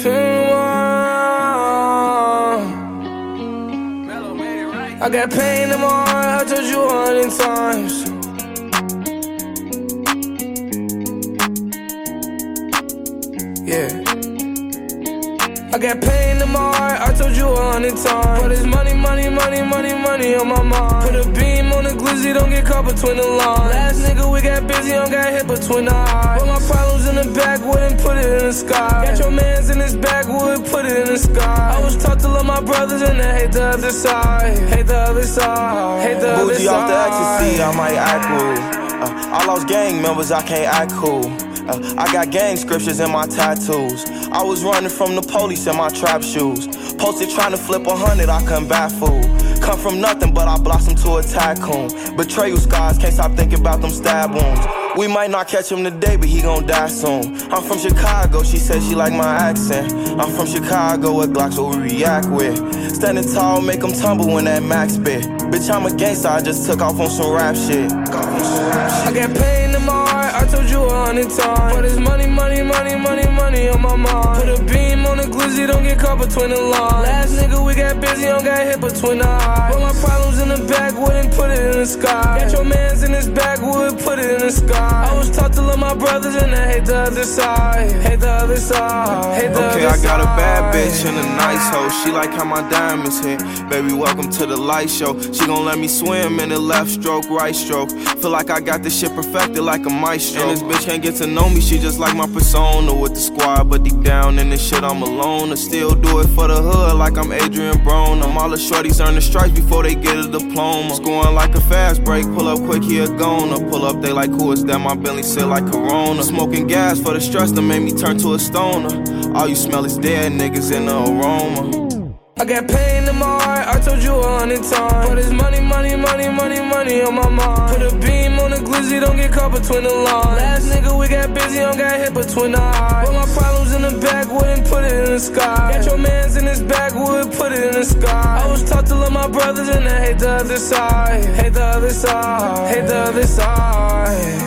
I got pain in my heart, I told you a hundred times. Yeah. I got pain in my heart, I told you a hundred times. But it's money, money, money, money, money on my mind. Put a beam on the glizzy, don't get caught between the lines. Last nigga, we got busy, don't got hit between the eyes. Put my problems in the back, and put it in the sky. Got your this backwood, put it in the sky. I was taught to love my brothers and I hate the other side. Hate the other side. Hate the other Bougie side. off the ecstasy, I might act rude. Uh, I lost gang members, I can't act cool. Uh, I got gang scriptures in my tattoos. I was running from the police in my trap shoes. Posted trying to flip a hundred, I come back fool. Come from nothing, but I blossomed to a tycoon. Betrayal scars, can't stop thinking about them stab wounds. We might not catch him today, but he gon' die soon. I'm from Chicago, she said she like my accent. I'm from Chicago, what Glocks will react with. Standing tall, make them tumble when that max bit. Bitch, I'm a gangster, I just took off on some rap shit. I got pain in my heart, I told you a hundred times. But it's money, money, money, money, money on my mind. Put a beam on the glizzy, don't get caught between the lines. Last nigga, we got busy, don't got hit between the eyes. Put my in the sky. Got your mans in this backwood, put it in the sky. I was taught to love my brothers and I hate the other side. Hate the other side. Hate the Okay, other I got a bad bitch and a nice hoe. She like how my diamonds hit. Baby, welcome to the light show. She gon' let me swim in the left stroke, right stroke. Feel like I got this shit perfected like a maestro. And this bitch can't get to know me. She just like my persona with the squad, but deep down in this shit I'm alone. I still do it for the hood like I'm Adrien Broner. I'm all the shorties earn the stripes before they get a diploma. Scoring like a fast break, pull up quick, he a goner. Pull up, they like who is that? My Bentley sit like Corona. Smoking gas for the stress that made me turn to a stoner. All you smell is dead niggas in the aroma. I got pain in my heart, I told you a hundred times. But it's money, money, money, money, money on my mind. Put a beam on the glizzy, don't get caught between the lines. Last nigga, we got busy, don't got hit between the eyes. Put my problems the sky. Got your mans in this backwood, put it in the sky. I was taught to love my brothers and I hate the other side. Hate the other side. Hate the other side.